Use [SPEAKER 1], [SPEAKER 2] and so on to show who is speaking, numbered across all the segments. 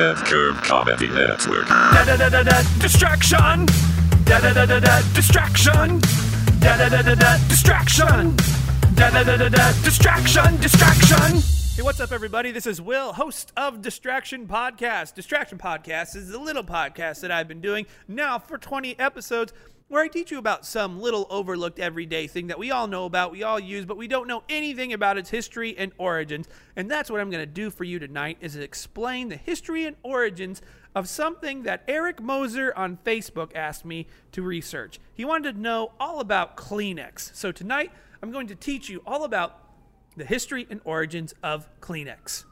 [SPEAKER 1] Red Curve Comedy Network.
[SPEAKER 2] Da da da da da distraction. Da da da da da distraction. Da da da da da distraction. Da da da da da distraction. Distraction. Hey, what's up, everybody? This is Will, host of Distraction Podcast. Distraction Podcast is the little podcast that I've been doing now for 20 episodes where I teach you about some little overlooked everyday thing that we all know about, we all use, but we don't know anything about its history and origins. And that's what I'm going to do for you tonight is explain the history and origins of something that Eric Moser on Facebook asked me to research. He wanted to know all about Kleenex. So tonight I'm going to teach you all about the history and origins of Kleenex.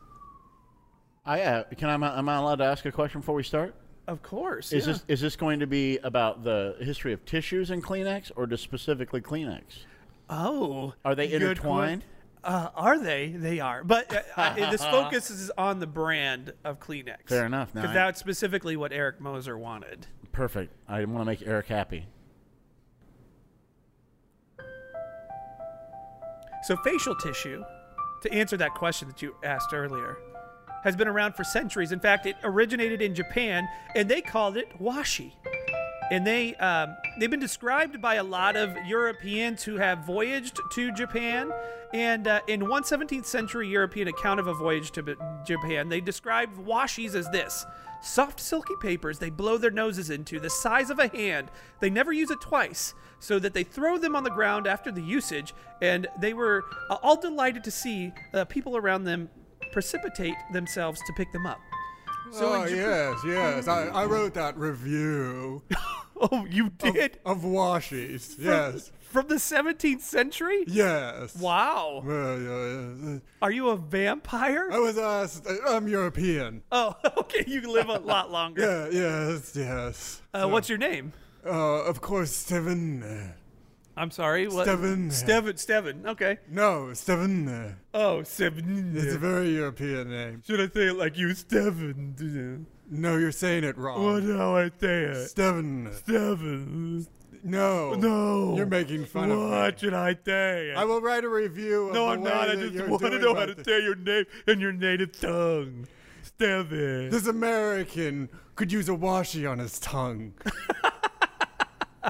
[SPEAKER 3] I uh, can I am I, am I allowed to ask a question before we start?
[SPEAKER 2] Of course.
[SPEAKER 3] Is
[SPEAKER 2] yeah.
[SPEAKER 3] this is this going to be about the history of tissues and Kleenex or just specifically Kleenex?
[SPEAKER 2] Oh,
[SPEAKER 3] Are they intertwined?
[SPEAKER 2] Uh, are they? They are. But uh, I, this focus is on the brand of Kleenex.
[SPEAKER 3] Fair enough.
[SPEAKER 2] Because that's specifically what Eric Moser wanted.
[SPEAKER 3] Perfect. I want to make Eric happy.
[SPEAKER 2] So, facial tissue, to answer that question that you asked earlier, has been around for centuries. In fact, it originated in Japan, and they called it washi. And they um, they've been described by a lot of Europeans who have voyaged to Japan. And uh, in one 17th century European account of a voyage to Japan, they described washis as this: soft, silky papers they blow their noses into, the size of a hand. They never use it twice, so that they throw them on the ground after the usage. And they were uh, all delighted to see uh, people around them precipitate themselves to pick them up. So
[SPEAKER 4] oh yes, yes. I, I wrote that review
[SPEAKER 2] Oh, you did
[SPEAKER 4] of washies. Yes,
[SPEAKER 2] from the 17th century?
[SPEAKER 4] yes.
[SPEAKER 2] Wow.
[SPEAKER 4] Well, yeah, yeah.
[SPEAKER 2] Are you a vampire?
[SPEAKER 4] I was asked. I'm European.
[SPEAKER 2] Oh, okay. You live a lot longer.
[SPEAKER 4] Yeah, yes, yes.
[SPEAKER 2] Uh, what's your name?
[SPEAKER 4] Uh, of course, Steven.
[SPEAKER 2] I'm sorry. What?
[SPEAKER 4] Steven.
[SPEAKER 2] Steven. Steven. Okay.
[SPEAKER 4] No, Steven.
[SPEAKER 2] Oh, Steven.
[SPEAKER 4] It's a very European name.
[SPEAKER 2] Should I say it like you, Steven?
[SPEAKER 4] No, you're saying it wrong.
[SPEAKER 2] What do I say it?
[SPEAKER 4] Steven.
[SPEAKER 2] Steven.
[SPEAKER 4] No.
[SPEAKER 2] No.
[SPEAKER 4] You're making fun of me.
[SPEAKER 2] What should I say?
[SPEAKER 4] I will write a review. Of
[SPEAKER 2] no, I'm not. I just want to know how to
[SPEAKER 4] about
[SPEAKER 2] say your name in your native tongue. Steven.
[SPEAKER 4] This American could use a washi on his tongue.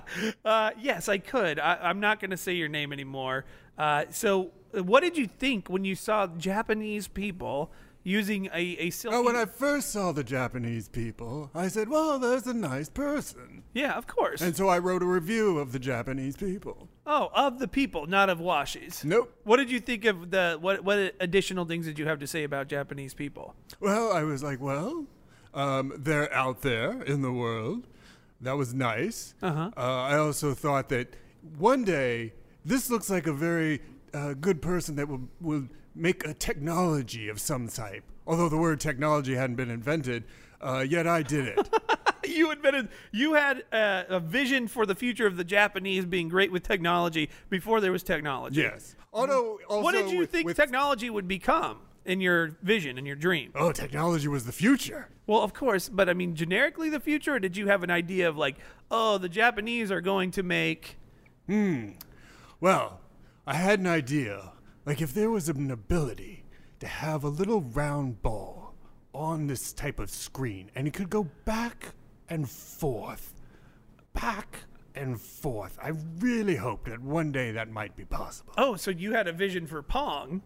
[SPEAKER 2] Uh, yes, I could. I, I'm not going to say your name anymore. Uh, so, what did you think when you saw Japanese people using a, a silky?
[SPEAKER 4] Oh, when I first saw the Japanese people, I said, well, there's a nice person.
[SPEAKER 2] yeah, of course.
[SPEAKER 4] And so I wrote a review of the Japanese people.
[SPEAKER 2] oh, of the people, not of washies.
[SPEAKER 4] Nope.
[SPEAKER 2] What did you think of the what? What additional things did you have to say about Japanese people?
[SPEAKER 4] Well, I was like, well, um, they're out there in the world. That was nice.
[SPEAKER 2] Uh-huh.
[SPEAKER 4] Uh, I also thought that one day this looks like a very uh, good person that will, will make a technology of some type. Although the word technology hadn't been invented, uh, yet I did it.
[SPEAKER 2] you admitted you had uh, a vision for the future of the Japanese being great with technology before there was technology.
[SPEAKER 4] yes. Although, also
[SPEAKER 2] What did you
[SPEAKER 4] with-
[SPEAKER 2] think
[SPEAKER 4] with-
[SPEAKER 2] technology would become in your vision, in your dream?
[SPEAKER 4] Oh, technology was the future.
[SPEAKER 2] Well, of course, but I mean, generically the future, or did you have an idea of like, oh, the Japanese are going to make. Hmm.
[SPEAKER 4] Well, I had an idea. Like if there was an ability to have a little round ball on this type of screen and it could go back and forth, back and forth. I really hoped that one day that might be possible.
[SPEAKER 2] Oh, so you had a vision for Pong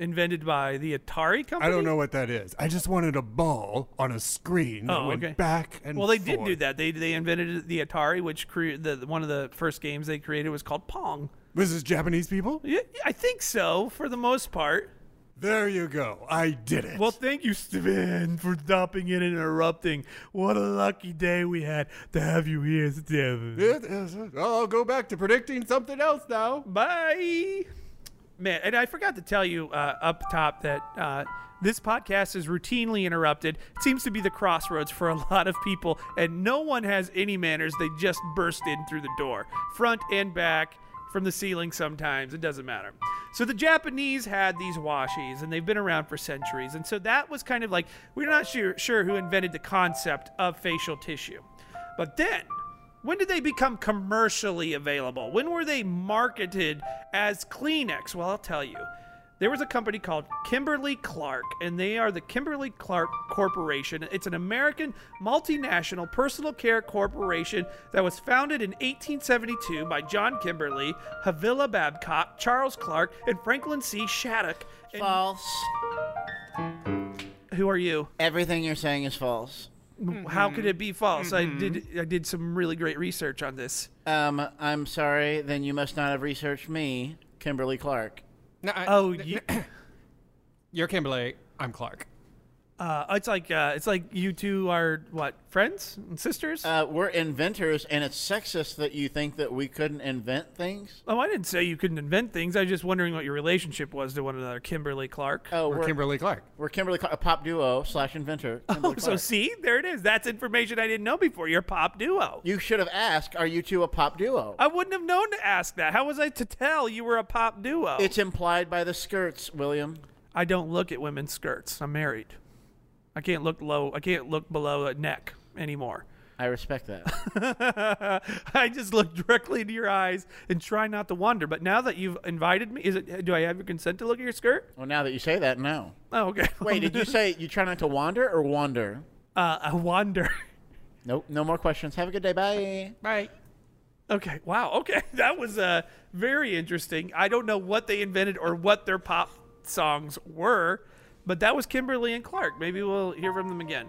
[SPEAKER 2] invented by the Atari company?
[SPEAKER 4] I don't know what that is. I just wanted a ball on a screen that
[SPEAKER 2] Oh,
[SPEAKER 4] went
[SPEAKER 2] okay.
[SPEAKER 4] back and
[SPEAKER 2] Well, they
[SPEAKER 4] forth.
[SPEAKER 2] did do that. They they invented the Atari, which cre- the one of the first games they created was called Pong.
[SPEAKER 4] Was this Japanese people?
[SPEAKER 2] Yeah, I think so for the most part.
[SPEAKER 4] There you go. I did it.
[SPEAKER 2] Well, thank you, Steven, for stopping in and interrupting. What a lucky day we had to have you here,
[SPEAKER 4] is- I'll go back to predicting something else now.
[SPEAKER 2] Bye. Man, and I forgot to tell you uh, up top that uh, this podcast is routinely interrupted. It seems to be the crossroads for a lot of people, and no one has any manners. They just burst in through the door, front and back, from the ceiling sometimes. It doesn't matter. So the Japanese had these washis, and they've been around for centuries. And so that was kind of like, we're not sure, sure who invented the concept of facial tissue. But then, when did they become commercially available? When were they marketed as Kleenex? Well, I'll tell you. there was a company called Kimberly Clark, and they are the Kimberly Clark Corporation. It's an American multinational personal care corporation that was founded in 1872 by John Kimberly, Havilah Babcock, Charles Clark, and Franklin C. Shattuck. And
[SPEAKER 3] False.
[SPEAKER 2] who are you?
[SPEAKER 3] Everything you're saying is false.
[SPEAKER 2] How could it be false? I did I did some really great research on this.
[SPEAKER 3] Um, I'm sorry. Then you must not have researched me, Kimberly Clark.
[SPEAKER 5] No, I-
[SPEAKER 2] Oh, you,
[SPEAKER 5] you're Kimberly. I'm Clark.
[SPEAKER 2] Uh, it's like uh, it's like you two are what friends and sisters?
[SPEAKER 3] Uh, we're inventors, and it's sexist that you think that we couldn't invent things.
[SPEAKER 2] oh, I didn't say you couldn't invent things. I was just wondering what your relationship was to one another, Kimberly Clark.
[SPEAKER 3] Oh,
[SPEAKER 5] We're
[SPEAKER 3] we're,
[SPEAKER 5] Kimberly Clark.
[SPEAKER 3] we're Kimberly Clark, a pop duo slash inventor.
[SPEAKER 2] Oh,
[SPEAKER 3] Kimberly
[SPEAKER 2] so
[SPEAKER 3] Clark.
[SPEAKER 2] see, there it is. That's information I didn't know before. You're a pop duo.
[SPEAKER 3] you should have asked, "Are you two a pop duo?"
[SPEAKER 2] I wouldn't have known to ask that. How was I to tell you were a pop duo?
[SPEAKER 3] It's implied by the skirts, William.
[SPEAKER 2] I don't look at women's skirts. I'm married. I can't look low. I can't look below a neck anymore.
[SPEAKER 3] I respect that.
[SPEAKER 2] I just look directly into your eyes and try not to wander. But now that you've invited me, is it? Do I have your consent to look at your skirt?
[SPEAKER 3] well, now that you say that, no.
[SPEAKER 2] Oh, okay.
[SPEAKER 3] Wait, did you say you try not to wander or wander?
[SPEAKER 2] Uh, I wander.
[SPEAKER 3] Nope. No more questions. Have a good day. Bye.
[SPEAKER 5] Bye.
[SPEAKER 2] Okay. Wow. Okay. That was uh, very interesting. I don't know what they invented or what their pop songs were, but that was Kimberly and Clark. Maybe we'll hear from them again.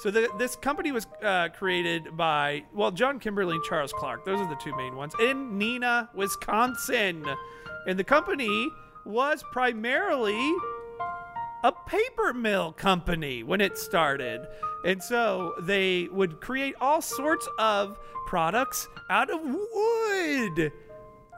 [SPEAKER 2] So the, this company was uh, created by well John Kimberly and Charles Clark. Those are the two main ones in Neenah, Wisconsin, and the company was primarily a paper mill company when it started. And so they would create all sorts of products out of wood.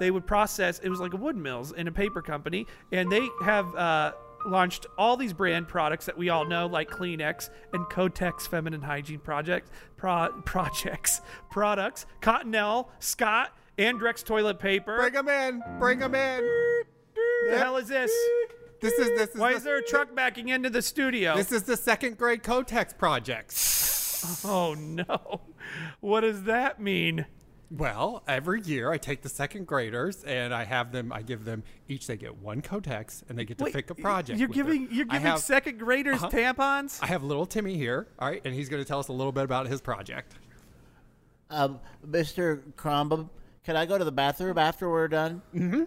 [SPEAKER 2] They would process, it was like a wood mills in a paper company, and they have uh, launched all these brand products that we all know, like Kleenex and Kotex Feminine Hygiene Project pro- projects, products, Cottonelle, Scott, and Andrex toilet paper.
[SPEAKER 5] Bring them in. Bring them in.
[SPEAKER 2] the hell is this?
[SPEAKER 5] This is this is
[SPEAKER 2] Why
[SPEAKER 5] the,
[SPEAKER 2] is there a truck backing into the studio?
[SPEAKER 5] This is the second grade Kotex project.
[SPEAKER 2] Oh no. What does that mean?
[SPEAKER 5] Well, every year I take the second graders and I have them. I give them each. They get one Kotex and they get to
[SPEAKER 2] Wait,
[SPEAKER 5] pick a project.
[SPEAKER 2] You're
[SPEAKER 5] with their-
[SPEAKER 2] giving you're giving
[SPEAKER 5] have-
[SPEAKER 2] second graders
[SPEAKER 5] Uh-huh.
[SPEAKER 2] tampons?
[SPEAKER 5] I have little Timmy here. All right, and he's going to tell us a little bit about his project.
[SPEAKER 3] Um, Mr. Crumb, can I go to the bathroom after we're done?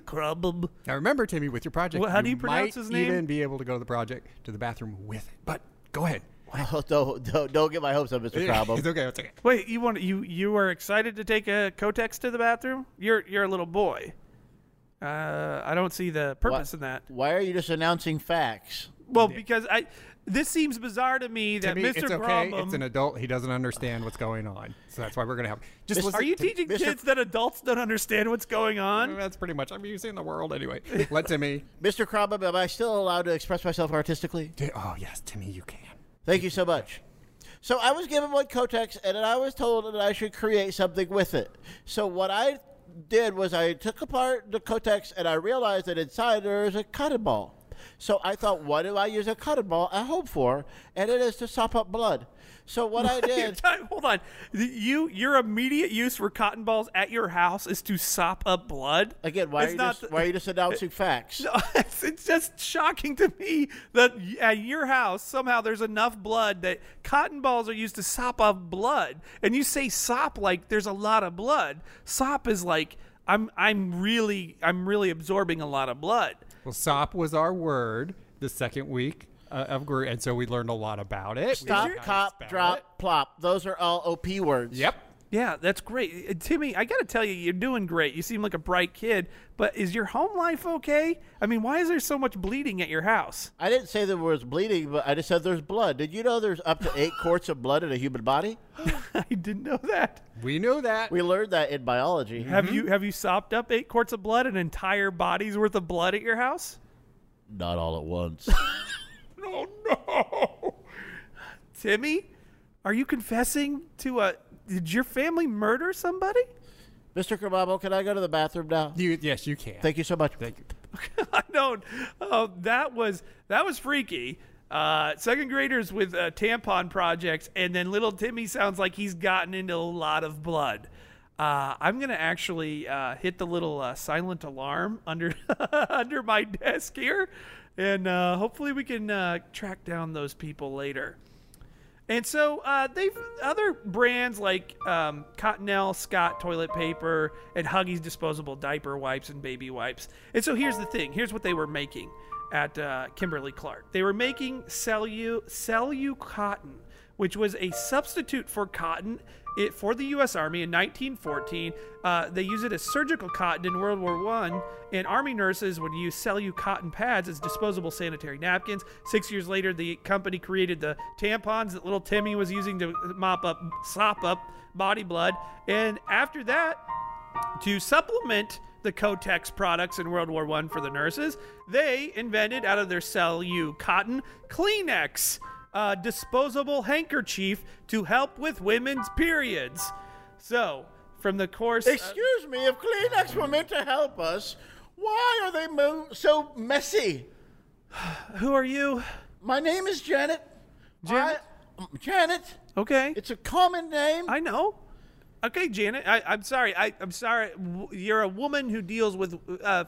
[SPEAKER 2] Crumb.
[SPEAKER 5] Now remember, Timmy, with your project,
[SPEAKER 2] Well, how do you pronounce
[SPEAKER 5] might
[SPEAKER 2] his name?
[SPEAKER 5] Even be able to go to the project to the bathroom with it. But go ahead.
[SPEAKER 3] Oh, don't, don't, don't get my hopes up, Mr. Crumb.
[SPEAKER 5] it's okay. It's okay.
[SPEAKER 2] Wait, you want you you are excited to take a Kotex to the bathroom? You're you're a little boy. Uh, I don't see the purpose in that.
[SPEAKER 3] Why are you just announcing facts?
[SPEAKER 2] Well, because I this seems bizarre to me that
[SPEAKER 5] Timmy,
[SPEAKER 2] Mr.
[SPEAKER 5] it's okay.
[SPEAKER 2] Gromham-
[SPEAKER 5] It's an adult. He doesn't understand what's going on. So that's why we're going to help. Just
[SPEAKER 3] Mis-
[SPEAKER 5] listen.
[SPEAKER 2] Are you
[SPEAKER 5] to-
[SPEAKER 2] teaching
[SPEAKER 3] Mr.
[SPEAKER 2] kids that adults don't understand what's going on?
[SPEAKER 5] That's pretty much. I'm using the world anyway. Let Timmy.
[SPEAKER 3] Mr. Crumb, am I still allowed to express myself artistically?
[SPEAKER 5] Oh yes, Timmy, you can.
[SPEAKER 3] Thank you so much. So I was given one Kotex, and I was told that I should create something with it. So what I did was I took apart the Kotex, and I realized that inside there is a cotton ball. So I thought, what do I use a cotton ball at home for? And it is to sop up blood. So what I did,
[SPEAKER 2] Hold on. You your immediate use for cotton balls at your house is to sop up blood.
[SPEAKER 3] again, why
[SPEAKER 2] It's
[SPEAKER 3] are, you
[SPEAKER 2] not
[SPEAKER 3] just, why are you just announcing facts?
[SPEAKER 2] No, it's, it's just shocking to me that at your house somehow there's enough blood that cotton balls are used to sop up blood, and you say sop like there's a lot of blood. Sop is like I'm I'm really I'm really absorbing a lot of blood.
[SPEAKER 5] Well, sop was our word the second week uh, of group, and so we learned a lot about it.
[SPEAKER 3] Stop, cop, drop,
[SPEAKER 5] it.
[SPEAKER 3] plop. Those are all OP words.
[SPEAKER 5] Yep.
[SPEAKER 2] Yeah, that's great, Uh, Timmy. I got to tell you, you're doing great. You seem like a bright kid, but is your home life okay? I mean, why is there so much bleeding at your house?
[SPEAKER 3] I didn't say there was bleeding, but I just said there's blood. Did you know there's up to eight quarts of blood in a human body?
[SPEAKER 2] I didn't know that.
[SPEAKER 5] We knew that.
[SPEAKER 3] We learned that in biology.
[SPEAKER 2] Have you have you sopped up eight quarts of blood, an entire body's worth of blood at your house?
[SPEAKER 3] Not all at once.
[SPEAKER 2] Oh no, Timmy, are you confessing to a? Did your family murder somebody?
[SPEAKER 3] Mr. Kebabo, can I go to the bathroom now?
[SPEAKER 5] You, yes, you can.
[SPEAKER 3] Thank you so much.
[SPEAKER 5] Thank you.
[SPEAKER 2] I don't. Oh, that was that was freaky. Uh, second graders with uh, tampon projects, and then little Timmy sounds like he's gotten into a lot of blood. Uh, I'm gonna actually uh, hit the little uh, silent alarm under under my desk here. And uh, hopefully we can uh, track down those people later. And so uh, they've other brands like um, Cottonelle Scott toilet paper and Huggies disposable diaper wipes and baby wipes. And so here's the thing: here's what they were making at uh, Kimberly Clark. They were making Cellu Cellucotton, which was a substitute for cotton it, for the U.S. Army in 1914. Uh, they used it as surgical cotton in World War One, and Army nurses would use Cellucotton pads as disposable sanitary napkins. Six years later, the company created the tampons that little Timmy was using to mop up, sop up body blood, and after that, to supplement the Kotex products in World War One for the nurses, they invented out of their Cellucotton Kleenex, a disposable handkerchief to help with women's periods. So, from the course,
[SPEAKER 3] Excuse me, if Kleenex were meant to help us, why are they mo- so messy?
[SPEAKER 2] who are you?
[SPEAKER 3] My name is Janet.
[SPEAKER 2] Janet?
[SPEAKER 3] I- um, Janet.
[SPEAKER 2] Okay,
[SPEAKER 3] It's a common name.
[SPEAKER 2] I know. Okay, Janet, I, I'm sorry. I, I'm sorry. You're a woman who deals with uh,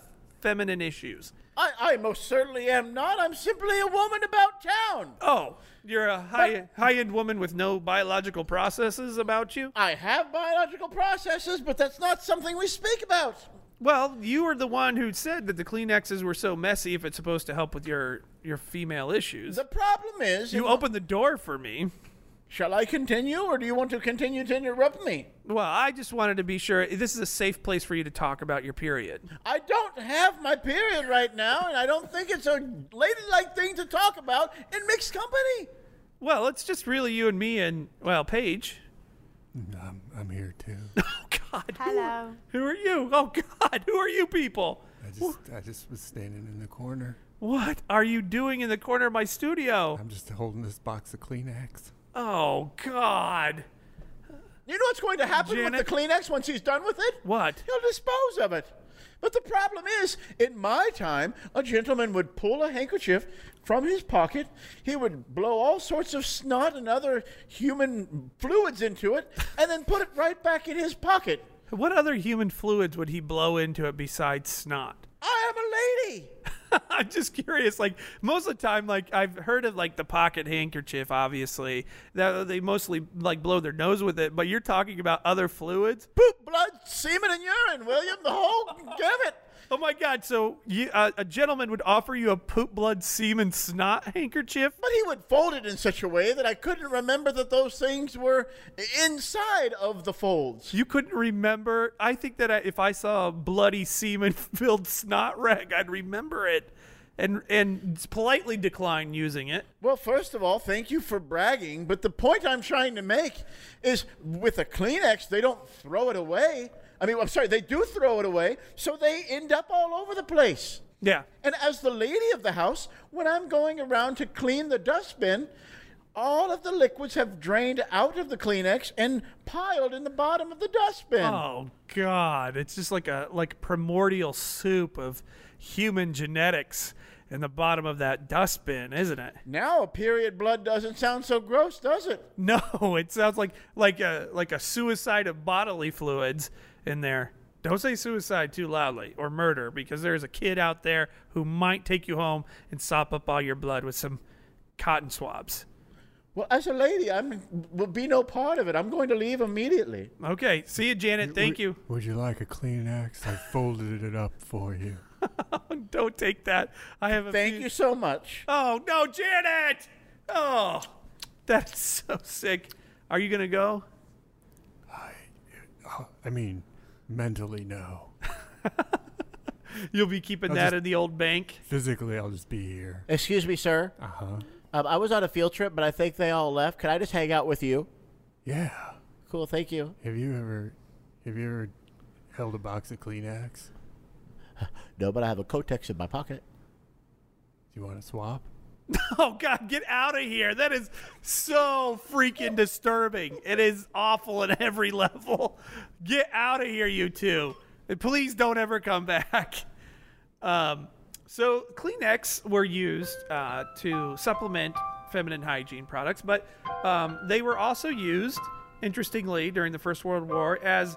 [SPEAKER 2] feminine issues.
[SPEAKER 3] I, I most certainly am not. I'm simply a woman about town.
[SPEAKER 2] Oh, you're a high high end woman with no biological processes about you.
[SPEAKER 3] I have biological processes, but that's not something we speak about.
[SPEAKER 2] Well, you were the one who said that the Kleenexes were so messy if it's supposed to help with your your female issues.
[SPEAKER 3] The problem is,
[SPEAKER 2] you opened the door for me.
[SPEAKER 3] Shall I continue, or do you want to continue to interrupt me?
[SPEAKER 2] Well, I just wanted to be sure this is a safe place for you to talk about your period.
[SPEAKER 3] I don't have my period right now, and I don't think it's a ladylike thing to talk about in mixed company.
[SPEAKER 2] Well, it's just really you and me and well, Paige.
[SPEAKER 4] Mm, I'm, I'm here too.
[SPEAKER 2] Oh God. who-
[SPEAKER 6] Hello.
[SPEAKER 2] Who are you? Oh God, who are you people?
[SPEAKER 4] I just I just was standing in the corner.
[SPEAKER 2] What are you doing in the corner of my studio?
[SPEAKER 4] I'm just holding this box of Kleenex.
[SPEAKER 2] Oh God.
[SPEAKER 3] You know what's going to happen
[SPEAKER 2] Janet?
[SPEAKER 3] with the Kleenex once he's done with it?
[SPEAKER 2] What?
[SPEAKER 3] He'll dispose of it. But the problem is, in my time, a gentleman would pull a handkerchief from his pocket. He would blow all sorts of snot and other human fluids into it, and then put it right back in his pocket.
[SPEAKER 2] What other human fluids would he blow into it besides snot?
[SPEAKER 3] I am a lady.
[SPEAKER 2] I'm just curious. Like most of the time, like I've heard of like the pocket handkerchief. Obviously, that they mostly like blow their nose with it. But you're talking about other fluids.
[SPEAKER 3] Poop, blood, semen, and urine, William. The whole gamut.
[SPEAKER 2] Oh my God! So you, uh, a gentleman would offer you a poop, blood, semen, snot handkerchief?
[SPEAKER 3] But he would fold it in such a way that I couldn't remember that those things were inside of the folds.
[SPEAKER 2] You couldn't remember? I think that I, if I saw a bloody semen-filled snot rag, I'd remember it, and and politely decline using it.
[SPEAKER 3] Well, first of all, thank you for bragging, but the point I'm trying to make is with a Kleenex, they don't throw it away. I mean, I'm sorry, they do throw it away, so they end up all over the place.
[SPEAKER 2] Yeah.
[SPEAKER 3] And as the lady of the house, when I'm going around to clean the dustbin, all of the liquids have drained out of the Kleenex and piled in the bottom of the dustbin.
[SPEAKER 2] Oh God! It's just like a like primordial soup of human genetics in the bottom of that dustbin, isn't it?
[SPEAKER 3] Now a period blood doesn't sound so gross, does it?
[SPEAKER 2] No, it sounds like like a like a suicide of bodily fluids in there. Don't say suicide too loudly or murder because there's a kid out there who might take you home and sop up all your blood with some cotton swabs.
[SPEAKER 3] Well, as a lady, I'm will be no part of it. I'm going to leave immediately.
[SPEAKER 2] Okay, see you, Janet. Thank
[SPEAKER 4] Would-
[SPEAKER 2] you.
[SPEAKER 4] Would you like a Kleenex? I folded it up for you.
[SPEAKER 2] Don't take that. I have a
[SPEAKER 3] Thank
[SPEAKER 2] few-
[SPEAKER 3] you so much.
[SPEAKER 2] Oh no, Janet! Oh, that's so sick. Are you gonna go?
[SPEAKER 4] I, I mean, mentally no.
[SPEAKER 2] You'll be keeping
[SPEAKER 4] I'll
[SPEAKER 2] that
[SPEAKER 4] just-
[SPEAKER 2] in the old bank.
[SPEAKER 4] Physically, I'll just be here.
[SPEAKER 3] Excuse me, sir.
[SPEAKER 4] Uh huh.
[SPEAKER 3] Um, I was on a field trip, but I think they all left. Could I just hang out with you?
[SPEAKER 4] Yeah.
[SPEAKER 3] Cool, thank you.
[SPEAKER 4] Have you ever, have you ever held a box of Kleenex?
[SPEAKER 3] No, but I have a Kotex in my pocket.
[SPEAKER 4] Do you want to swap?
[SPEAKER 2] Oh God, get out of here! That is so freaking disturbing. It is awful at every level. Get out of here, you two. Please don't ever come back. Um, so Kleenex were used uh, to supplement feminine hygiene products, but um, they were also used, interestingly, during the First World War as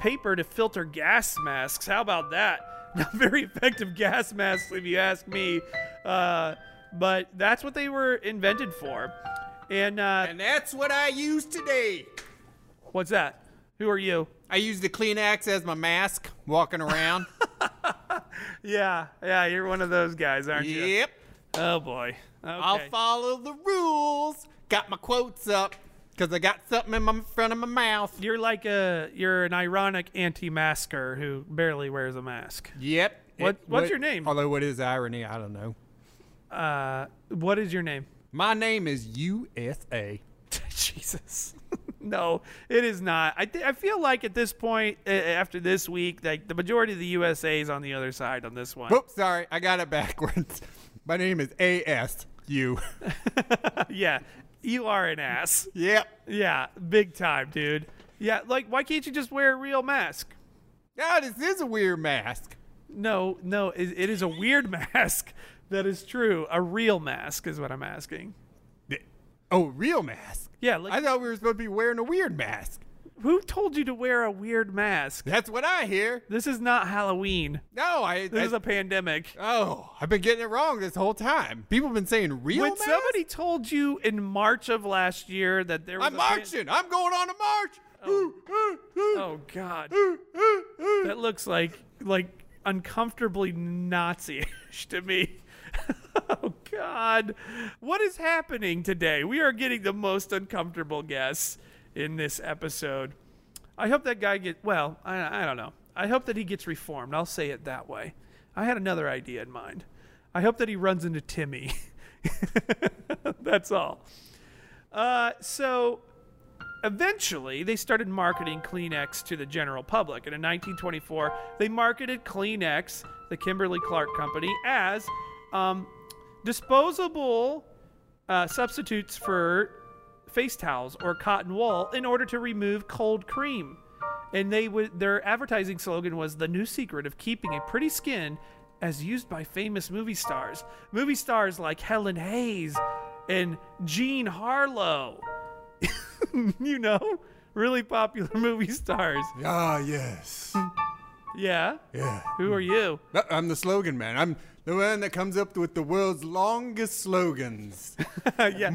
[SPEAKER 2] paper to filter gas masks. How about that? not very effective gas masks, if you ask me. Uh, but that's what they were invented for. And, uh,
[SPEAKER 5] And that's what I use today.
[SPEAKER 2] what's that? Who are you?
[SPEAKER 5] I use the Kleenex as my mask walking around.
[SPEAKER 2] Yeah, yeah, you're one of those guys, aren't you?
[SPEAKER 5] yep.
[SPEAKER 2] Oh boy. Okay.
[SPEAKER 5] I'll follow the rules. Got my quotes up because I got something in my front of my mouth.
[SPEAKER 2] You're like a you're an ironic anti-masker who barely wears a mask.
[SPEAKER 5] Yep.
[SPEAKER 2] What- what's your name?
[SPEAKER 5] Although what is irony, I don't know.
[SPEAKER 2] Uh, what is your name?
[SPEAKER 5] My name is USA.
[SPEAKER 2] Jesus. no, it is not. I th- I feel like at this point, uh, after this week, like the majority of the USA is on the other side on this one.
[SPEAKER 5] Oops, sorry, I got it backwards. My name is ASU.
[SPEAKER 2] yeah, you are an ass.
[SPEAKER 5] yep.
[SPEAKER 2] Yeah, big time, dude. Yeah, like why can't you just wear a real mask?
[SPEAKER 5] Yeah, this is a weird mask.
[SPEAKER 2] No, no, it, it is a weird mask. That is true. A real mask is what I'm asking.
[SPEAKER 5] Oh, real mask.
[SPEAKER 2] Yeah, like
[SPEAKER 5] I thought we were supposed to be wearing a weird mask.
[SPEAKER 2] who told you to wear a weird mask?
[SPEAKER 5] That's what I hear.
[SPEAKER 2] This is not Halloween.
[SPEAKER 5] No, I.
[SPEAKER 2] This
[SPEAKER 5] I-
[SPEAKER 2] is a pandemic.
[SPEAKER 5] oh, I've been getting it wrong this whole time. People have been saying real
[SPEAKER 2] when
[SPEAKER 5] mask.
[SPEAKER 2] somebody told you in March of last year that there was
[SPEAKER 5] I'm
[SPEAKER 2] a pan-
[SPEAKER 5] marching. I'm going on a march.
[SPEAKER 2] Oh. oh God, that looks like like uncomfortably Nazi-ish to me. oh God, what is happening today? We are getting the most uncomfortable guests in this episode. I hope that guy get well. I, I don't know. I hope that he gets reformed. I'll say it that way. I had another idea in mind. I hope that he runs into Timmy. That's all. Uh, so eventually they started marketing Kleenex to the general public. And in 1924, they marketed Kleenex, the Kimberly Clark Company, as um, disposable uh, substitutes for face towels or cotton wool in order to remove cold cream. And they would their advertising slogan was the new secret of keeping a pretty skin as used by famous movie stars. Movie stars like Helen Hayes and Jean Harlow. you know, really popular movie stars.
[SPEAKER 4] Ah, yes.
[SPEAKER 2] Yeah.
[SPEAKER 4] Yeah.
[SPEAKER 2] Who are you?
[SPEAKER 4] I'm the slogan man. I'm the one that comes up with the world's longest slogans.
[SPEAKER 2] yeah.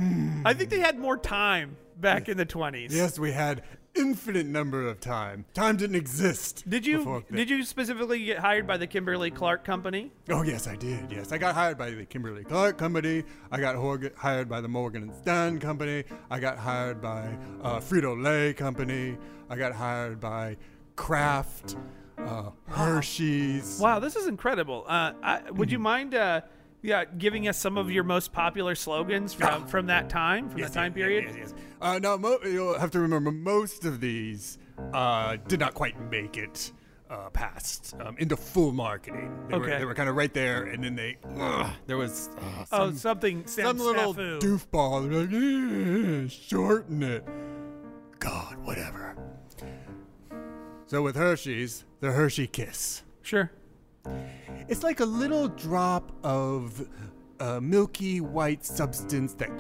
[SPEAKER 2] I think they had more time back in the 20s.
[SPEAKER 4] yes, we had infinite number of time. Time didn't exist.
[SPEAKER 2] Did you did you specifically get hired by the Kimberly Clark Company?
[SPEAKER 4] Oh yes, I did. Yes, I got hired by the Kimberly Clark Company. I got hired by the Morgan and Stan Company. I got hired by uh, Frito Lay Company. I got hired by Kraft, uh, Hershey's.
[SPEAKER 2] Wow, this is incredible. Uh, I, would you mind uh, yeah, giving us some of your most popular slogans from, from that time, from
[SPEAKER 4] Yes,
[SPEAKER 2] that time
[SPEAKER 4] yes,
[SPEAKER 2] period?
[SPEAKER 4] Yes, yes, yes. Uh, now, mo- you'll have to remember most of these uh, did not quite make it uh, past um, into full marketing. They were,
[SPEAKER 2] Okay.
[SPEAKER 4] they were kind of right there, and then they ugh, there was uh,
[SPEAKER 2] Oh, something
[SPEAKER 4] some
[SPEAKER 2] some
[SPEAKER 4] little
[SPEAKER 2] snafu.
[SPEAKER 4] doofball. Like, "Eh, shorten it. God, whatever. So with Hershey's, the Hershey Kiss.
[SPEAKER 2] Sure.
[SPEAKER 4] It's like a little drop of a milky white substance that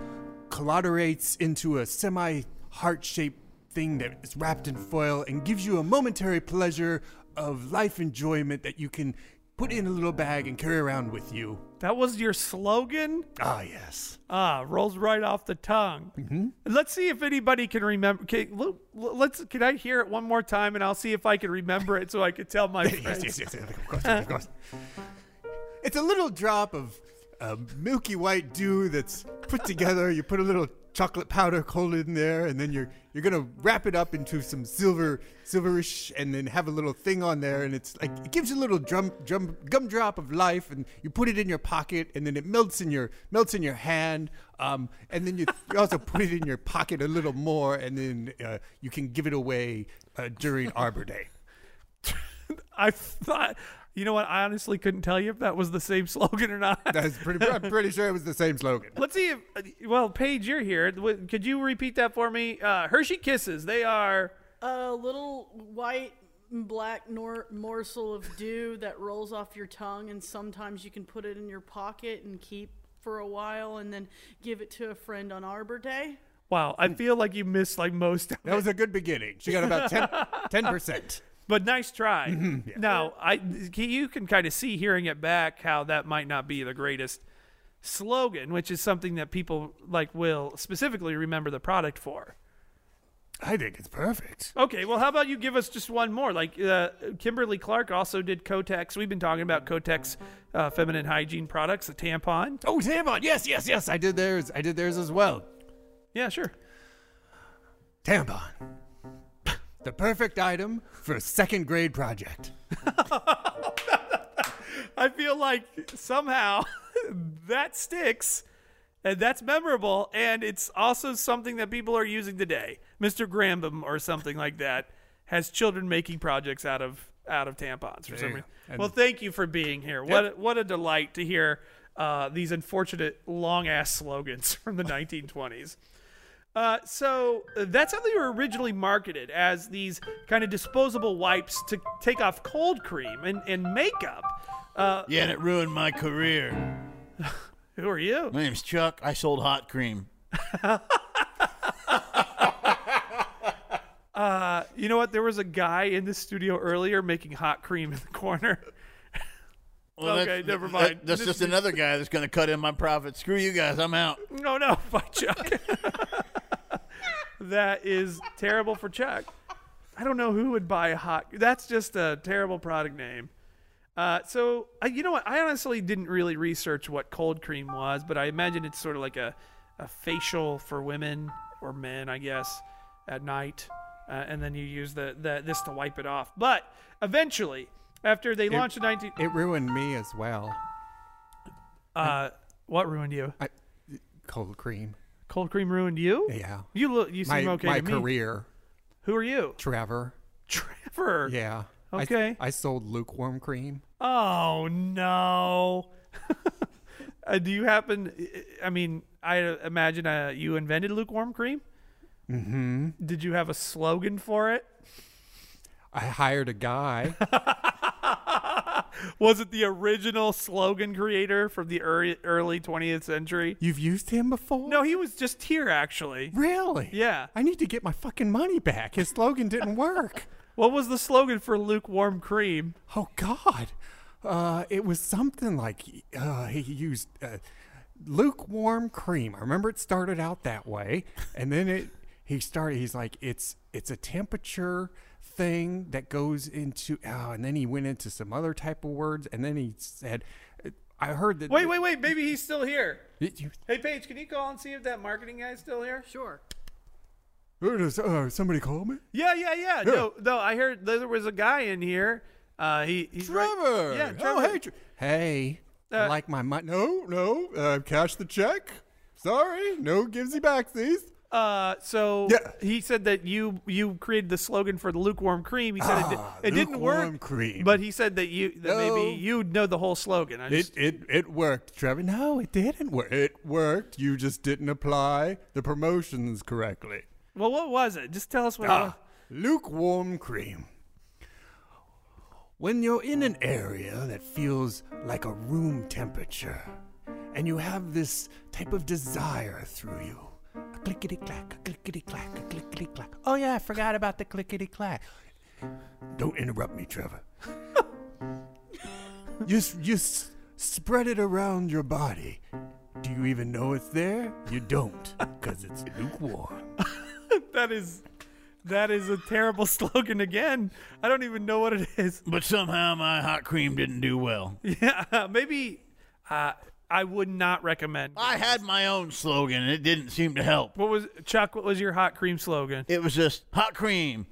[SPEAKER 4] collaborates into a semi heart shaped thing that is wrapped in foil and gives you a momentary pleasure of life enjoyment that you can put in a little bag and carry around with you.
[SPEAKER 2] That was your slogan?
[SPEAKER 4] Ah, yes.
[SPEAKER 2] Ah, rolls right off the tongue. Mm-hmm. Let's see if anybody can remember. Can, let's. Can I hear it one more time, and I'll see if I can remember it, so I can tell my
[SPEAKER 4] yes,
[SPEAKER 2] friends.
[SPEAKER 4] yes, yes, yes, of course, of course. It's a little drop of uh, milky white dew that's put together. You put a little chocolate powder coated in there, and then you're you're gonna wrap it up into some silver, silverish, and then have a little thing on there, and it's like it gives you a little drum, drum, gumdrop of life, and you put it in your pocket, and then it melts in your melts in your hand, um, and then you, you also put it in your pocket a little more, and then uh, you can give it away uh, during Arbor Day.
[SPEAKER 2] I thought. You know what? I honestly couldn't tell you if that was the same slogan or not.
[SPEAKER 4] That's pretty. I'm pretty sure it was the same slogan.
[SPEAKER 2] Let's see if. Well, Paige, you're here. Could you repeat that for me? Uh, Hershey Kisses. They are.
[SPEAKER 6] A little white and black nor- morsel of dew that rolls off your tongue, and sometimes you can put it in your pocket and keep for a while, and then give it to a friend on Arbor Day.
[SPEAKER 2] Wow, I feel like you missed like most of
[SPEAKER 4] That was a good beginning. She got about 10 percent.
[SPEAKER 2] But nice try.
[SPEAKER 3] Mm-hmm.
[SPEAKER 2] Now, I you can kind of see hearing it back how that might not be the greatest slogan, which is something that people like will specifically remember the product for.
[SPEAKER 4] I think it's perfect.
[SPEAKER 2] Okay, well, how about you give us just one more? Like uh, Kimberly Clark also did Kotex. We've been talking about Kotex uh, feminine hygiene products, the tampon.
[SPEAKER 5] Oh, tampon. Yes, yes, yes. I did theirs. I did theirs as well.
[SPEAKER 2] Yeah, sure.
[SPEAKER 5] Tampon. The perfect item for a second grade project.
[SPEAKER 2] I feel like somehow that sticks and that's memorable and it's also something that people are using today. Mr. Grambam or something like that has children making projects out of out of tampons for some reason. Well, thank you for being here. What a, what a delight to hear uh, these unfortunate long ass slogans from the 1920s. Uh, so uh, that's how they were originally marketed as these kind of disposable wipes to take off cold cream and, and makeup. Uh,
[SPEAKER 3] Yeah, and it ruined my career.
[SPEAKER 2] who are you?
[SPEAKER 3] My name's Chuck. I sold hot cream.
[SPEAKER 2] Uh, you know what? There was a guy in the studio earlier making hot cream in the corner.
[SPEAKER 3] Well,
[SPEAKER 2] Okay,
[SPEAKER 3] that's,
[SPEAKER 2] never
[SPEAKER 3] that-
[SPEAKER 2] mind.
[SPEAKER 3] that's
[SPEAKER 2] This
[SPEAKER 3] just another guy that's going to cut in my profit. Screw you guys. I'm out.
[SPEAKER 2] no, no, bye, Chuck. That is terrible for Chuck. I don't know who would buy a hot. That's just a terrible product name. Uh, so uh, you know what? I honestly didn't really research what cold cream was, but I imagine it's sort of like a, a facial for women or men, I guess, at night, uh, and then you use the, the this to wipe it off. But eventually, after they launched in 19,
[SPEAKER 5] It ruined me as well.
[SPEAKER 2] uh, what ruined you?
[SPEAKER 5] I, cold cream.
[SPEAKER 2] Cold cream ruined you?
[SPEAKER 5] Yeah.
[SPEAKER 2] You look. You
[SPEAKER 5] My,
[SPEAKER 2] seem okay
[SPEAKER 5] my
[SPEAKER 2] to me.
[SPEAKER 5] career.
[SPEAKER 2] Who are you?
[SPEAKER 5] Trevor.
[SPEAKER 2] Trevor.
[SPEAKER 5] Yeah. I-
[SPEAKER 2] Okay.
[SPEAKER 5] I, sold lukewarm cream.
[SPEAKER 2] Oh no. uh, do you happen? I mean, I imagine uh, you invented lukewarm cream. Mm-hmm. Did you have a slogan for it?
[SPEAKER 5] I hired a guy.
[SPEAKER 2] Was it the original slogan creator from the early early 20th century?
[SPEAKER 5] You've used him before?
[SPEAKER 2] No, he was just here actually.
[SPEAKER 5] Really?
[SPEAKER 2] Yeah.
[SPEAKER 5] I need to get my fucking money back. His slogan didn't work.
[SPEAKER 2] What was the slogan for lukewarm cream?
[SPEAKER 5] Oh God, uh, it was something like uh, he used uh, lukewarm cream. I remember it started out that way, and then it he started. He's like, it's it's a temperature thing that goes into. Oh, and then he went into some other type of words, and then he said, I heard that.
[SPEAKER 2] Wait, wait, wait. Maybe he's still here.
[SPEAKER 5] You-
[SPEAKER 2] Hey, Paige, can you call and see if that marketing guy's still here?
[SPEAKER 6] Sure.
[SPEAKER 4] Uh, does uh, somebody call me?
[SPEAKER 2] Yeah, yeah, yeah. No, no. I heard there was a guy in here. Uh, he he's right-
[SPEAKER 5] Trevor.
[SPEAKER 2] Yeah,
[SPEAKER 5] Oh,
[SPEAKER 2] Trevor.
[SPEAKER 5] hey, Tre- hey. I
[SPEAKER 2] Uh,
[SPEAKER 5] like my money.
[SPEAKER 4] No, no. Uh, cash the check. Sorry, no givesy backsies.
[SPEAKER 2] Uh, so
[SPEAKER 4] Yeah.
[SPEAKER 2] he said that you you created the slogan for the lukewarm cream. He said it,
[SPEAKER 4] Ah,
[SPEAKER 2] it didn't
[SPEAKER 4] lukewarm
[SPEAKER 2] work,
[SPEAKER 4] cream.
[SPEAKER 2] but he said that you that
[SPEAKER 4] No.
[SPEAKER 2] maybe you know the whole slogan. I
[SPEAKER 4] It,
[SPEAKER 2] just,
[SPEAKER 4] it it worked, Trevor. No, it didn't work. It worked. You just didn't apply the promotions correctly.
[SPEAKER 2] well, what was it? Just tell us what.
[SPEAKER 4] Ah, lukewarm cream. When you're in an area that feels like a room temperature, and you have this type of desire through you, clickety clack, a clickety clack, a clickety clack. Oh yeah, I forgot about the clickety clack. Don't interrupt me, Trevor. you you s- spread it around your body. Do you even know it's there? You don't, because it's lukewarm.
[SPEAKER 2] That is that is a terrible slogan again. I don't even know what it is.
[SPEAKER 3] But somehow my hot cream didn't do well.
[SPEAKER 2] Yeah, maybe uh, I would not recommend.
[SPEAKER 3] I had my own slogan, and it didn't seem to help.
[SPEAKER 2] What was Chuck? What was your hot cream slogan?
[SPEAKER 3] It was just hot cream.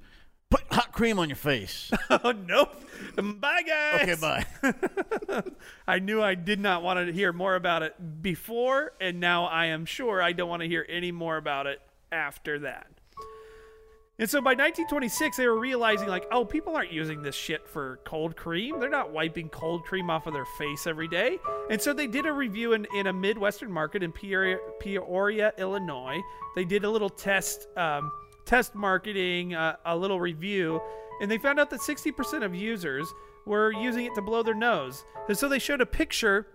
[SPEAKER 3] Put hot cream on your face.
[SPEAKER 2] oh nope. Bye guys.
[SPEAKER 3] Okay, bye.
[SPEAKER 2] I knew I did not want to hear more about it before, and now I am sure I don't want to hear any more about it after that. And so by 1926, they were realizing, like, oh, people aren't using this shit for cold cream. They're not wiping cold cream off of their face every day. And so they did a review in, in a Midwestern market in Peoria, Peoria, Illinois. They did a little test, um, test marketing, uh, a little review, and they found out that 60% of users were using it to blow their nose. And so they showed a picture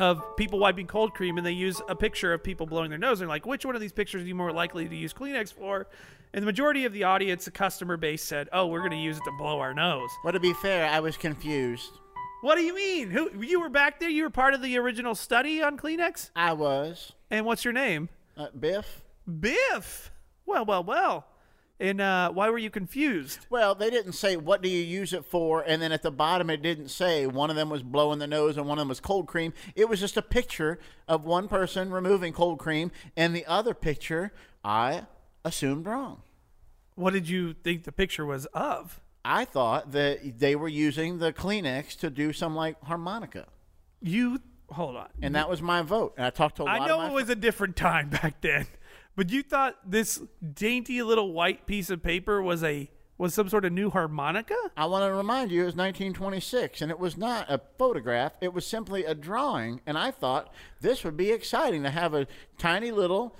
[SPEAKER 2] of people wiping cold cream and they use a picture of people blowing their nose. They're like, which one of these pictures are you more likely to use Kleenex for? And the majority of the audience, the customer base said, oh, we're going to use it to blow our nose.
[SPEAKER 3] Well, to be fair, I was confused.
[SPEAKER 2] What do you mean? Who you were back there? You were part of the original study on Kleenex?
[SPEAKER 3] I was.
[SPEAKER 2] And what's your name?
[SPEAKER 3] Uh, Biff?
[SPEAKER 2] Biff. Well, well, well. And uh, why were you confused?
[SPEAKER 3] Well, they didn't say what do you use it for, and then at the bottom it didn't say one of them was blowing the nose and one of them was cold cream. It was just a picture of one person removing cold cream, and the other picture I assumed wrong.
[SPEAKER 2] What did you think the picture was of?
[SPEAKER 3] I thought that they were using the Kleenex to do some like harmonica,
[SPEAKER 2] You hold on.
[SPEAKER 3] and that was my vote. And I talked to a lot
[SPEAKER 2] I know it was a different time back then, but you thought this dainty little white piece of paper was a was some sort of new harmonica?
[SPEAKER 3] I want to remind you, it was 1926, and it was not a photograph. It was simply a drawing, and I thought this would be exciting to have a tiny little,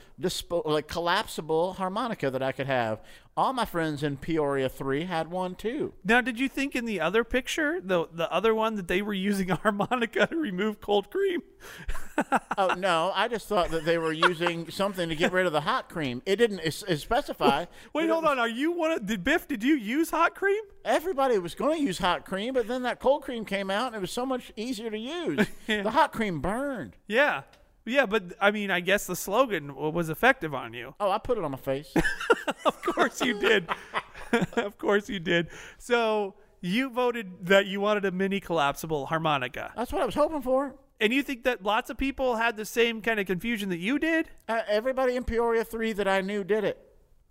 [SPEAKER 3] like collapsible harmonica that I could have. All my friends in Peoria 3 had one too.
[SPEAKER 2] Now, did you think in the other picture, the the other one, that they were using a harmonica to remove cold cream?
[SPEAKER 3] Oh no, I just thought that they were using something to get rid of the hot cream. It didn't es- es- specify.
[SPEAKER 2] Wait,
[SPEAKER 3] it
[SPEAKER 2] hold
[SPEAKER 3] was-
[SPEAKER 2] on. Are you one of did Biff? Did you use hot cream?
[SPEAKER 3] Everybody was going to use hot cream, but then that cold cream came out, and it was so much easier to use. The hot cream burned.
[SPEAKER 2] Yeah, yeah. But I mean, I guess the slogan was effective on you.
[SPEAKER 3] Oh, I put it on my face.
[SPEAKER 2] Of course you did. of course you did. So you voted that you wanted a mini collapsible harmonica,
[SPEAKER 3] That's what I was hoping for.
[SPEAKER 2] and you think that lots of people had the same kind of confusion that you did?
[SPEAKER 3] Uh, everybody in Peoria 3 that I knew did it.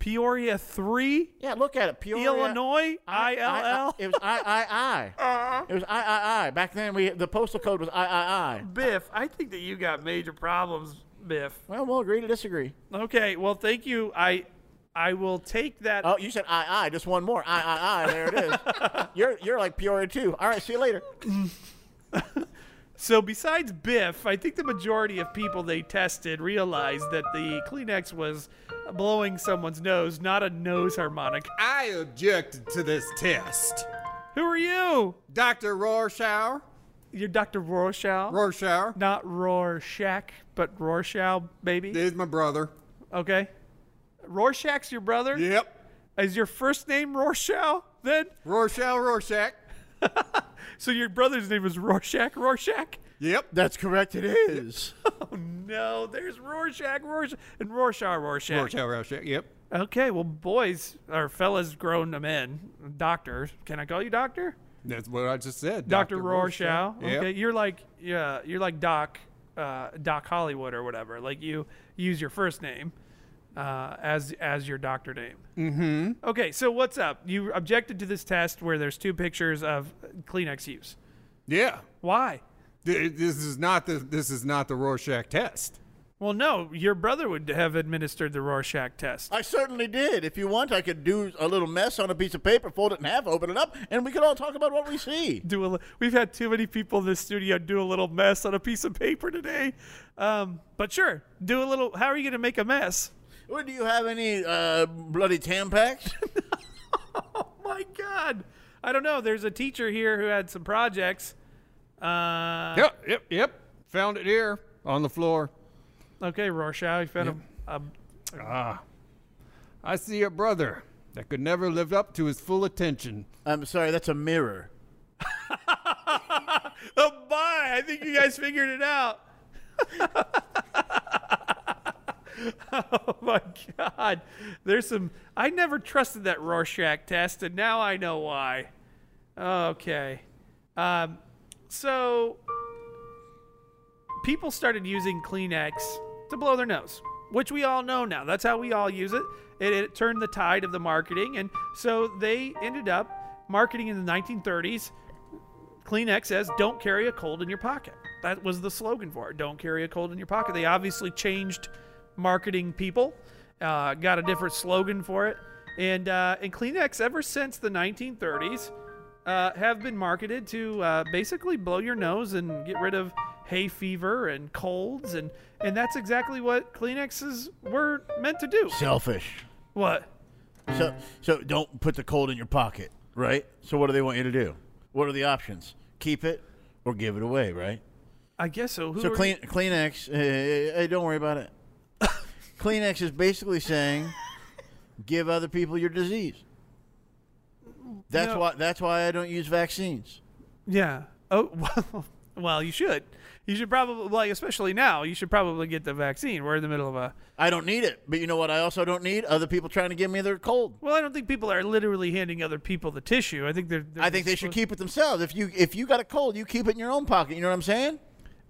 [SPEAKER 2] Peoria three,
[SPEAKER 3] Yeah, look at it. Peoria,
[SPEAKER 2] Illinois,
[SPEAKER 3] I
[SPEAKER 2] L L.
[SPEAKER 3] It was I I I. Uh-huh. It was I I I. Back then, we the postal code was I I I.
[SPEAKER 2] Biff, I think that you got major problems, Biff.
[SPEAKER 3] Well, we'll agree to disagree.
[SPEAKER 2] Okay, well, thank you. I I will take that.
[SPEAKER 3] Oh, you said I I. Just one more. I I I. There it is. you're you're like Peoria too. All right. See you later.
[SPEAKER 2] So besides Biff, I think the majority of people they tested realized that the Kleenex was blowing someone's nose, not a nose harmonic.
[SPEAKER 5] I objected to this test.
[SPEAKER 2] Who are you?
[SPEAKER 5] Dr. Rorschach.
[SPEAKER 2] You're Dr. Rorschach.
[SPEAKER 5] Rorschach.
[SPEAKER 2] Not Rorschach, but Rorschach, baby.
[SPEAKER 5] This is my brother.
[SPEAKER 2] Okay. Rorschach's your brother?
[SPEAKER 5] Yep.
[SPEAKER 2] Is your first name Rorschach then?
[SPEAKER 5] Rorschach, Rorschach.
[SPEAKER 2] So your brother's name is Rorschach, Rorschach?
[SPEAKER 5] Yep.
[SPEAKER 3] That's correct. It is.
[SPEAKER 2] Oh no, there's Rorschach, Rorschach, and Rorschach, Rorschach.
[SPEAKER 5] Rorschach, Rorschach. Yep.
[SPEAKER 2] Okay, well, boys or fellas grown to men, doctor. Can I call you doctor?
[SPEAKER 5] That's what I just said.
[SPEAKER 2] Doctor Rorschach.
[SPEAKER 5] Yep.
[SPEAKER 2] Okay, you're like yeah, you're like Doc, uh, Doc Hollywood or whatever. Like you use your first name uh, as as your doctor name. Mm-hmm. Okay, so what's up? You objected to this test where there's two pictures of Kleenex use.
[SPEAKER 5] Yeah.
[SPEAKER 2] Why?
[SPEAKER 5] This is not the this is not the Rorschach test.
[SPEAKER 2] Well, no, your brother would have administered the Rorschach test.
[SPEAKER 3] I certainly did. If you want, I could do a little mess on a piece of paper, fold it in half, open it up, and we could all talk about what we see.
[SPEAKER 2] do a we've had too many people in this studio do a little mess on a piece of paper today um, but sure do a little how are you going to make a mess
[SPEAKER 3] Well, do you have any uh, bloody Tampax?
[SPEAKER 2] oh my god i don't know there's a teacher here who had some projects uh,
[SPEAKER 5] Yep. Yep. Yep. Found it here on the floor.
[SPEAKER 2] okay rorschach you found a, a
[SPEAKER 5] Ah. I see a brother that could never live up to his full attention.
[SPEAKER 3] I'm sorry, that's a mirror.
[SPEAKER 2] oh bye i think you guys figured it out oh my god there's some i never trusted that rorschach test and now i know why okay um, so people started using kleenex to blow their nose which we all know now that's how we all use it it, it turned the tide of the marketing and so they ended up marketing in the 1930s Kleenex says, don't carry a cold in your pocket. That was the slogan for it. Don't carry a cold in your pocket. They obviously changed marketing people, uh, got a different slogan for it. And, uh, and Kleenex, ever since the 1930s, uh, have been marketed to uh, basically blow your nose and get rid of hay fever and colds. And, and that's exactly what Kleenexes were meant to do.
[SPEAKER 3] Selfish.
[SPEAKER 2] What?
[SPEAKER 3] So, so don't put the cold in your pocket, right? So, what do they want you to do? What are the options? Keep it or give it away, right?
[SPEAKER 2] I guess so. Who
[SPEAKER 3] So clean, Kleenex, uh, hey, don't worry about it. Kleenex is basically saying, give other people your disease. That's
[SPEAKER 2] No.
[SPEAKER 3] why. That's why I don't use vaccines.
[SPEAKER 2] Yeah. Oh well, well, you should. You should probably, like, especially now, you should probably get the vaccine. We're in the middle of a.
[SPEAKER 3] I don't need it, but you know what? I also don't need other people trying to give me their cold.
[SPEAKER 2] Well, I don't think people are literally handing other people the tissue. I think they're. they're
[SPEAKER 3] I think they should keep it themselves. If you if you got a cold, you keep it in your own pocket. You know what I'm saying?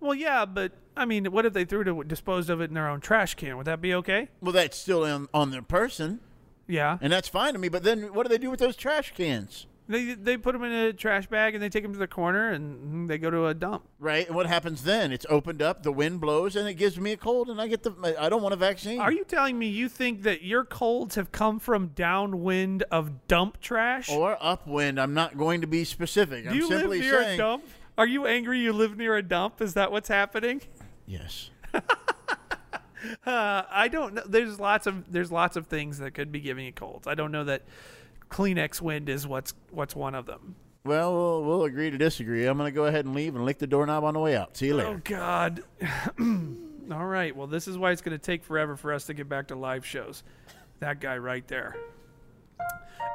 [SPEAKER 2] Well, yeah, but I mean, what if they threw to disposed of it in their own trash can? Would that be okay?
[SPEAKER 3] Well, that's still on, on their person,
[SPEAKER 2] Yeah.
[SPEAKER 3] and that's fine to me. But then, what do they do with those trash cans?
[SPEAKER 2] They they put them in a trash bag and they take them to the corner and they go to a dump.
[SPEAKER 3] Right? And what happens then? It's opened up, the wind blows, and it gives me a cold, and I get the. I don't want a vaccine.
[SPEAKER 2] Are you telling me you think that your colds have come from downwind of dump trash?
[SPEAKER 3] Or upwind? I'm not going to be specific.
[SPEAKER 2] Do
[SPEAKER 3] I'm
[SPEAKER 2] you live
[SPEAKER 3] simply
[SPEAKER 2] near
[SPEAKER 3] saying.
[SPEAKER 2] a dump? Are you angry you live near a dump? Is that what's happening?
[SPEAKER 3] Yes.
[SPEAKER 2] Uh, I don't know. There's lots of there's lots of things that could be giving you colds. I don't know that Kleenex wind is what's what's one of them.
[SPEAKER 3] Well, we'll we'll agree to disagree. I'm going to go ahead and leave and lick the doorknob on the way out. See you later.
[SPEAKER 2] Oh God. All right. Well, this is why it's going to take forever for us to get back to live shows. That guy right there.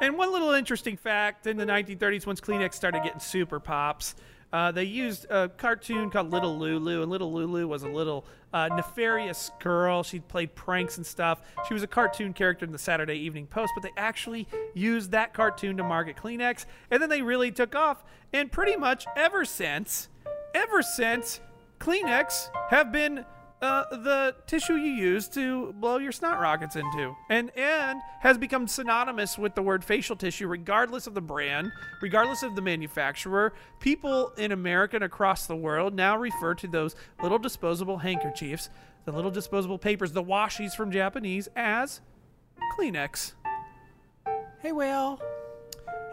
[SPEAKER 2] And one little interesting fact in the 1930s, once Kleenex started getting super pops, uh, they used a cartoon called Little Lulu, and Little Lulu was a little uh, nefarious girl. She'd play pranks and stuff. She was a cartoon character in the Saturday Evening Post, but they actually used that cartoon to market Kleenex, and then they really took off. And pretty much ever since, ever since, Kleenex have been uh, the tissue you use to blow your snot rockets into, and and has become synonymous with the word facial tissue, regardless of the brand, regardless of the manufacturer. People in America and across the world now refer to those little disposable handkerchiefs, the little disposable papers, the washies from Japanese, as Kleenex.
[SPEAKER 4] Hey, Will.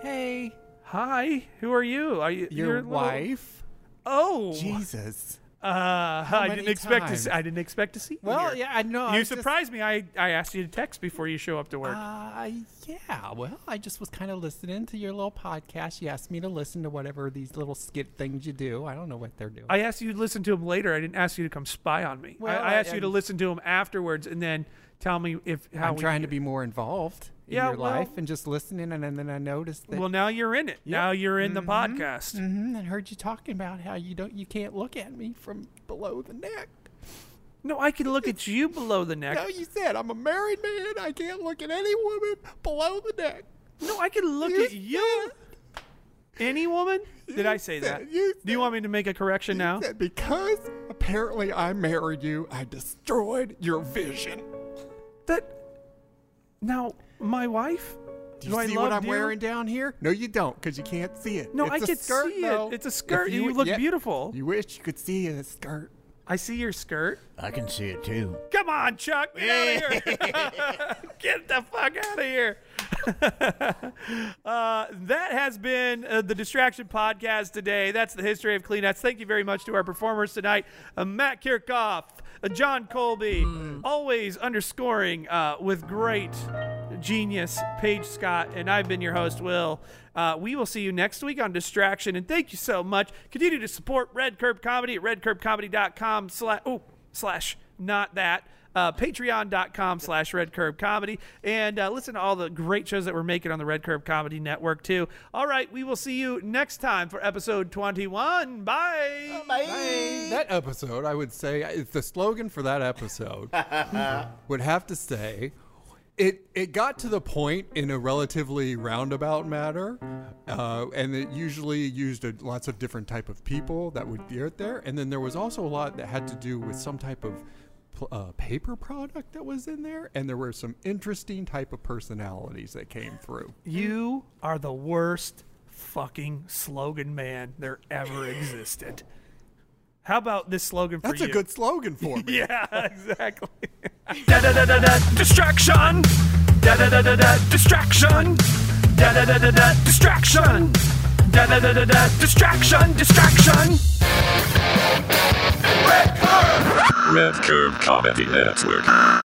[SPEAKER 4] Hey,
[SPEAKER 2] Hi, who are you? Are you
[SPEAKER 4] your
[SPEAKER 2] you're a little-
[SPEAKER 4] wife?
[SPEAKER 2] Oh,
[SPEAKER 4] Jesus.
[SPEAKER 2] Uh, I didn't expect to.
[SPEAKER 4] times?
[SPEAKER 2] See, I didn't expect to see. you
[SPEAKER 4] Well,
[SPEAKER 2] here.
[SPEAKER 4] yeah, I know. I
[SPEAKER 2] You
[SPEAKER 4] just-
[SPEAKER 2] surprised me. I, I asked you to text before you show up to work.
[SPEAKER 4] Uh, yeah. Well, I just was kind of listening to your little podcast. You asked me to listen to whatever these little skit things you do. I don't know what they're doing.
[SPEAKER 2] I asked you to listen to them later. I didn't ask you to come spy on me.
[SPEAKER 4] Well,
[SPEAKER 2] I, I
[SPEAKER 4] I-
[SPEAKER 2] asked you to listen to them afterwards and then tell me if how
[SPEAKER 4] I'm trying to be more involved in
[SPEAKER 2] Yeah,
[SPEAKER 4] your
[SPEAKER 2] well-
[SPEAKER 4] life and just listening, and, then I noticed that.
[SPEAKER 2] Well, now you're in it. Now you're in the podcast.
[SPEAKER 4] hmm I heard you talking about how you don't, you can't look at me from below the neck.
[SPEAKER 2] No, I can look at you below the neck.
[SPEAKER 4] No, you said I'm a married man. I can't look at any woman below the neck.
[SPEAKER 2] No, I can look
[SPEAKER 4] You
[SPEAKER 2] at you. Any woman? Did I say that?
[SPEAKER 4] said-
[SPEAKER 2] Do you want me to make a correction now?
[SPEAKER 4] Because apparently I married you, I destroyed your vision.
[SPEAKER 2] That now my wife.
[SPEAKER 4] Do you
[SPEAKER 2] I
[SPEAKER 4] see
[SPEAKER 2] love
[SPEAKER 4] what I'm
[SPEAKER 2] dear-
[SPEAKER 4] wearing down here? No, you don't, because you can't see it.
[SPEAKER 2] No,
[SPEAKER 4] It's
[SPEAKER 2] I
[SPEAKER 4] a
[SPEAKER 2] can
[SPEAKER 4] skirt,
[SPEAKER 2] see
[SPEAKER 4] though.
[SPEAKER 2] it. It's a
[SPEAKER 4] If
[SPEAKER 2] skirt. You, look
[SPEAKER 4] yeah,
[SPEAKER 2] beautiful.
[SPEAKER 4] You wish you could see a skirt.
[SPEAKER 2] I see your skirt.
[SPEAKER 3] I can see it too.
[SPEAKER 2] Come on, Chuck. Get out of here. Get the fuck out of here. uh, that has been uh, the Distraction Podcast today. That's the history of Kleenex. Thank you very much to our performers tonight uh, Matt Kirchhoff, John Colby, always underscoring uh, with great genius, Paige Scott, and I've been your host, Will. Uh, we will see you next week on Distraction, and thank you so much. Continue to support Red Curb Comedy at redcurbcomedy.com slash, oh, slash not that. Uh, Patreon.com slash Red Curb Comedy. And uh, listen to all the great shows that we're making on the Red Curb Comedy Network, too. All right, we will see you next time for episode 21. Bye. Bye.
[SPEAKER 4] That episode, I would say, if the slogan for that episode would have to say, it it got to the point in a relatively roundabout manner, uh, and it usually used a, lots of different type of people that would be out there, and then there was also a lot that had to do with some type of pl- uh, paper product that was in there, and there were some interesting type of personalities that came through.
[SPEAKER 2] You are the worst fucking slogan man there ever existed. How about this slogan for
[SPEAKER 4] That's
[SPEAKER 2] you?
[SPEAKER 4] a good slogan for me.
[SPEAKER 2] Yeah, exactly. da da da da da distraction. Da da da da da distraction. Da da da da da distraction. Da da da da da distraction. Distraction.
[SPEAKER 1] Red Curb Comedy Network.